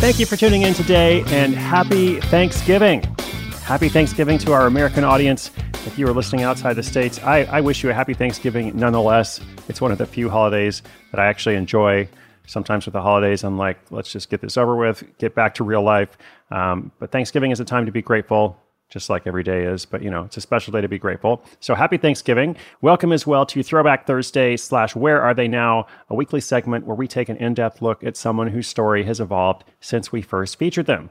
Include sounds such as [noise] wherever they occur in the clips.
Thank you for tuning in today and happy Thanksgiving. Happy Thanksgiving to our American audience. If you are listening outside the States, I, I, wish you a happy Thanksgiving nonetheless. It's one of the few holidays that I actually enjoy. Sometimes with the holidays, I'm like, let's just get this over with, get back to real life. Um, but Thanksgiving is a time to be grateful, just like every day is. But you know, it's a special day to be grateful. So happy Thanksgiving. Welcome as well to Throwback Thursday slash Where Are They Now, a weekly segment where we take an in-depth look at someone whose story has evolved since we first featured them.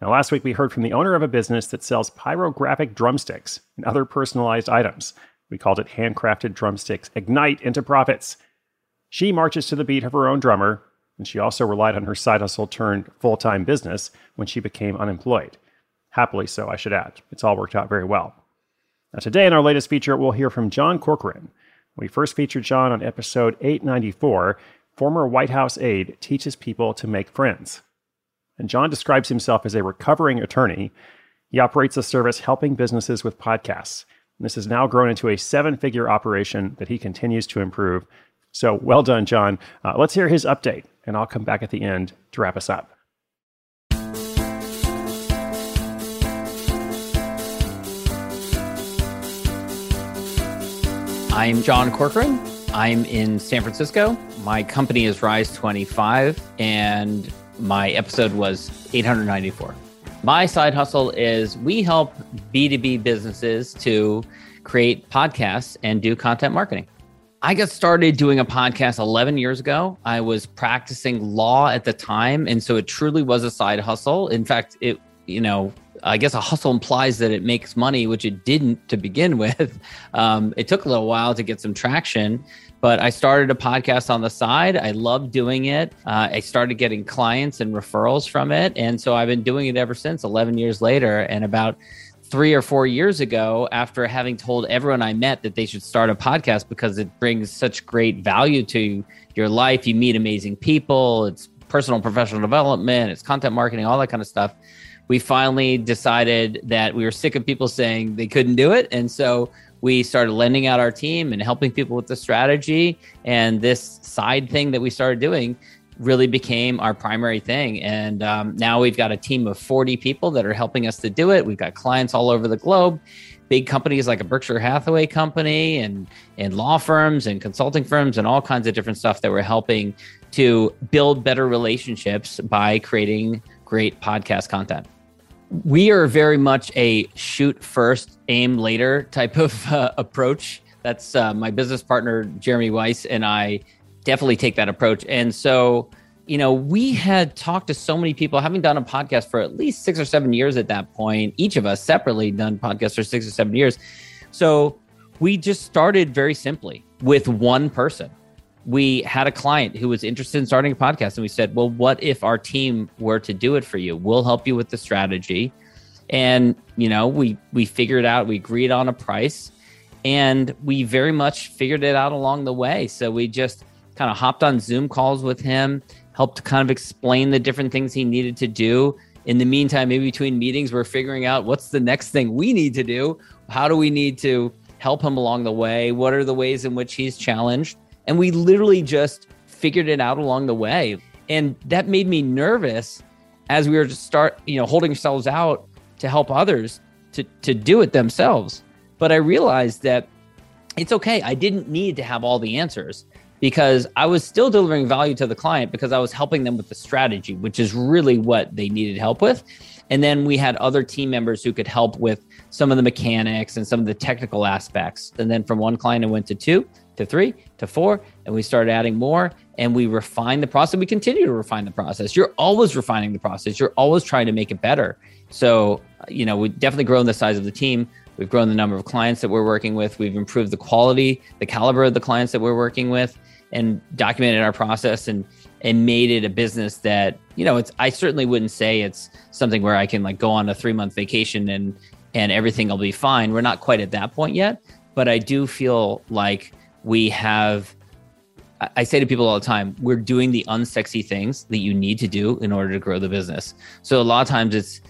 Now, last week we heard from the owner of a business that sells pyrographic drumsticks and other personalized items. We called it Handcrafted Drumsticks Ignite into Profits. She marches to the beat of her own drummer, and she also relied on her side hustle turned full time business when she became unemployed. Happily so, I should add. It's all worked out very well. Now, today in our latest feature, we'll hear from John Corcoran. We first featured John on episode 894. Former White House aide teaches people to make friends. And John describes himself as a recovering attorney. He operates a service helping businesses with podcasts. And this has now grown into a seven figure operation that he continues to improve. So well done, John. Uh, let's hear his update, and I'll come back at the end to wrap us up. I'm John Corcoran. I'm in San Francisco. My company is Rise 25, and my episode was 894. My side hustle is we help B2B businesses to create podcasts and do content marketing. I got started doing a podcast 11 years ago. I was practicing law at the time. And so it truly was a side hustle. In fact, it, you know, I guess a hustle implies that it makes money, which it didn't to begin [laughs] with. Um, it took a little while to get some traction, but I started a podcast on the side. I love doing it. Uh, I started getting clients and referrals from it. And so I've been doing it ever since 11 years later. And about three or four years ago, after having told everyone I met that they should start a podcast because it brings such great value to your life, you meet amazing people, it's personal professional development, it's content marketing, all that kind of stuff we finally decided that we were sick of people saying they couldn't do it. And so we started lending out our team and helping people with the strategy. And this side thing that we started doing really became our primary thing. And um, now we've got a team of 40 people that are helping us to do it. We've got clients all over the globe, big companies like a Berkshire Hathaway company and, and law firms and consulting firms and all kinds of different stuff that we're helping to build better relationships by creating great podcast content we are very much a shoot first, aim later type of [laughs] uh, approach. That's uh, my business partner, Jeremy Weisz, and I definitely take that approach. And so, you know, we had talked to so many people, having done a podcast for at least six or seven years at that point, each of us separately done podcasts for six or seven years. So we just started very simply with one person we had a client who was interested in starting a podcast and we said well what if our team were to do it for you? We'll help you with the strategy. And you know we we figured out we agreed on a price and we very much figured it out along the way. So we just kind of hopped on zoom calls with him helped kind of explain the different things he needed to do. In the meantime in between meetings we're figuring out what's the next thing we need to do. How do we need to help him along the way? What are the ways in which he's challenged and we literally just figured it out along the way. And that made me nervous as we were to start, you know, holding ourselves out to help others to, to do it themselves. But I realized that it's okay. I didn't need to have all the answers because I was still delivering value to the client because I was helping them with the strategy, which is really what they needed help with. And then we had other team members who could help with some of the mechanics and some of the technical aspects. And then from one client, it went to two, to three, to four, and we started adding more and we refined the process. We continue to refine the process. You're always refining the process, you're always trying to make it better. So, you know, we've definitely grown the size of the team. We've grown the number of clients that we're working with. We've improved the quality, the caliber of the clients that we're working with, and documented our process and and made it a business that you know it's i certainly wouldn't say it's something where i can like go on a three month vacation and and everything will be fine we're not quite at that point yet but i do feel like we have I say to people all the time, we're doing the unsexy things that you need to do in order to grow the business. So a lot of times it's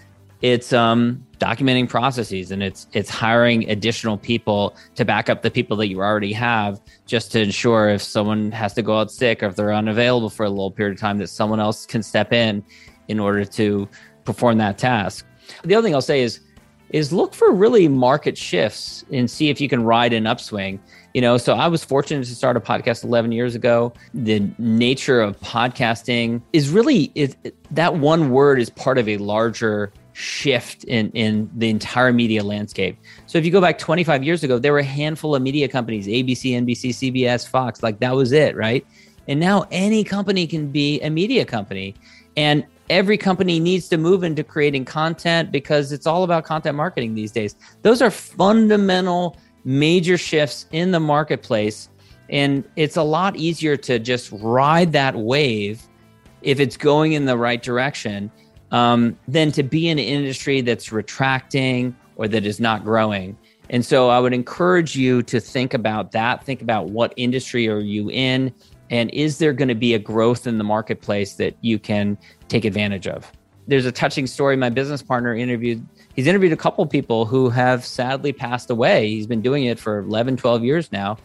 it's um, documenting processes and it's it's hiring additional people to back up the people that you already have just to ensure if someone has to go out sick or if they're unavailable for a little period of time that someone else can step in in order to perform that task. The other thing I'll say is is look for really market shifts and see if you can ride an upswing. You know, so I was fortunate to start a podcast 11 years ago. The nature of podcasting is really it, that one word is part of a larger shift in, in the entire media landscape. So if you go back 25 years ago, there were a handful of media companies, ABC, NBC, CBS, Fox, like that was it, right? And now any company can be a media company. And every company needs to move into creating content because it's all about content marketing these days. Those are fundamental major shifts in the marketplace. And it's a lot easier to just ride that wave if it's going in the right direction um, than to be in an industry that's retracting or that is not growing. And so I would encourage you to think about that. Think about what industry are you in? And is there going to be a growth in the marketplace that you can take advantage of? There's a touching story. My business partner interviewed, he's interviewed a couple people who have sadly passed away. He's been doing it for 11, 12 years now.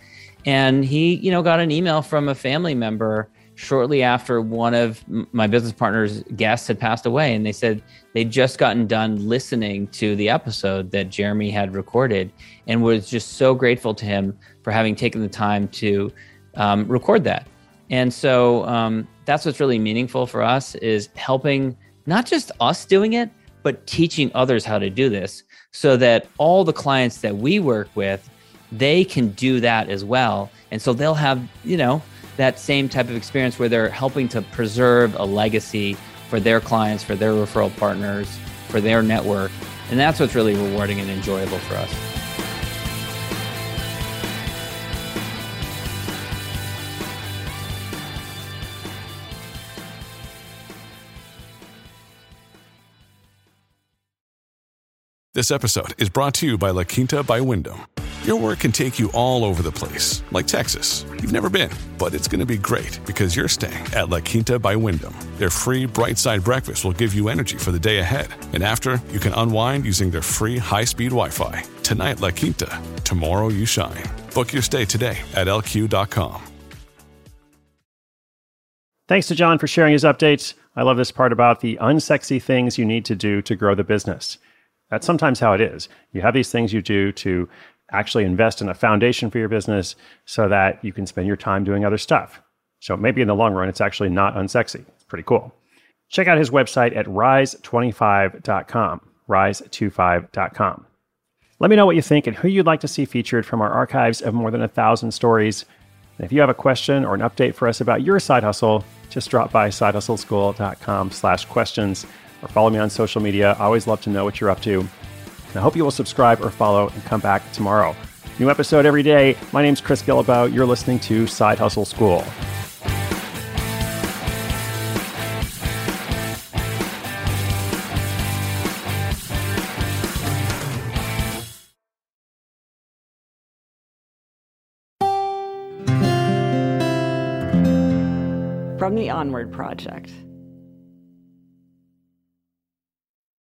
And he, you know, got an email from a family member shortly after one of my business partner's guests had passed away and they said they'd just gotten done listening to the episode that jeremy had recorded and was just so grateful to him for having taken the time to um, record that and so um, that's what's really meaningful for us is helping not just us doing it but teaching others how to do this so that all the clients that we work with they can do that as well and so they'll have you know that same type of experience where they're helping to preserve a legacy for their clients, for their referral partners, for their network. And that's what's really rewarding and enjoyable for us. This episode is brought to you by La Quinta by Wyndham. Your work can take you all over the place, like Texas. You've never been, but it's going to be great because you're staying at La Quinta by Wyndham. Their free bright side breakfast will give you energy for the day ahead. And after, you can unwind using their free high speed Wi Fi. Tonight, La Quinta. Tomorrow, you shine. Book your stay today at lq.com. Thanks to John for sharing his updates. I love this part about the unsexy things you need to do to grow the business. That's sometimes how it is. You have these things you do to actually invest in a foundation for your business so that you can spend your time doing other stuff. So maybe in the long run, it's actually not unsexy. It's pretty cool. Check out his website at rise25.com, rise25.com. Let me know what you think and who you'd like to see featured from our archives of more than a thousand stories. And if you have a question or an update for us about your side hustle, just drop by sidehustleschool.com slash questions or follow me on social media. I always love to know what you're up to. And I hope you will subscribe or follow and come back tomorrow. New episode every day. My name's Chris Guillebeau. You're listening to Side Hustle School. From the Onward Project.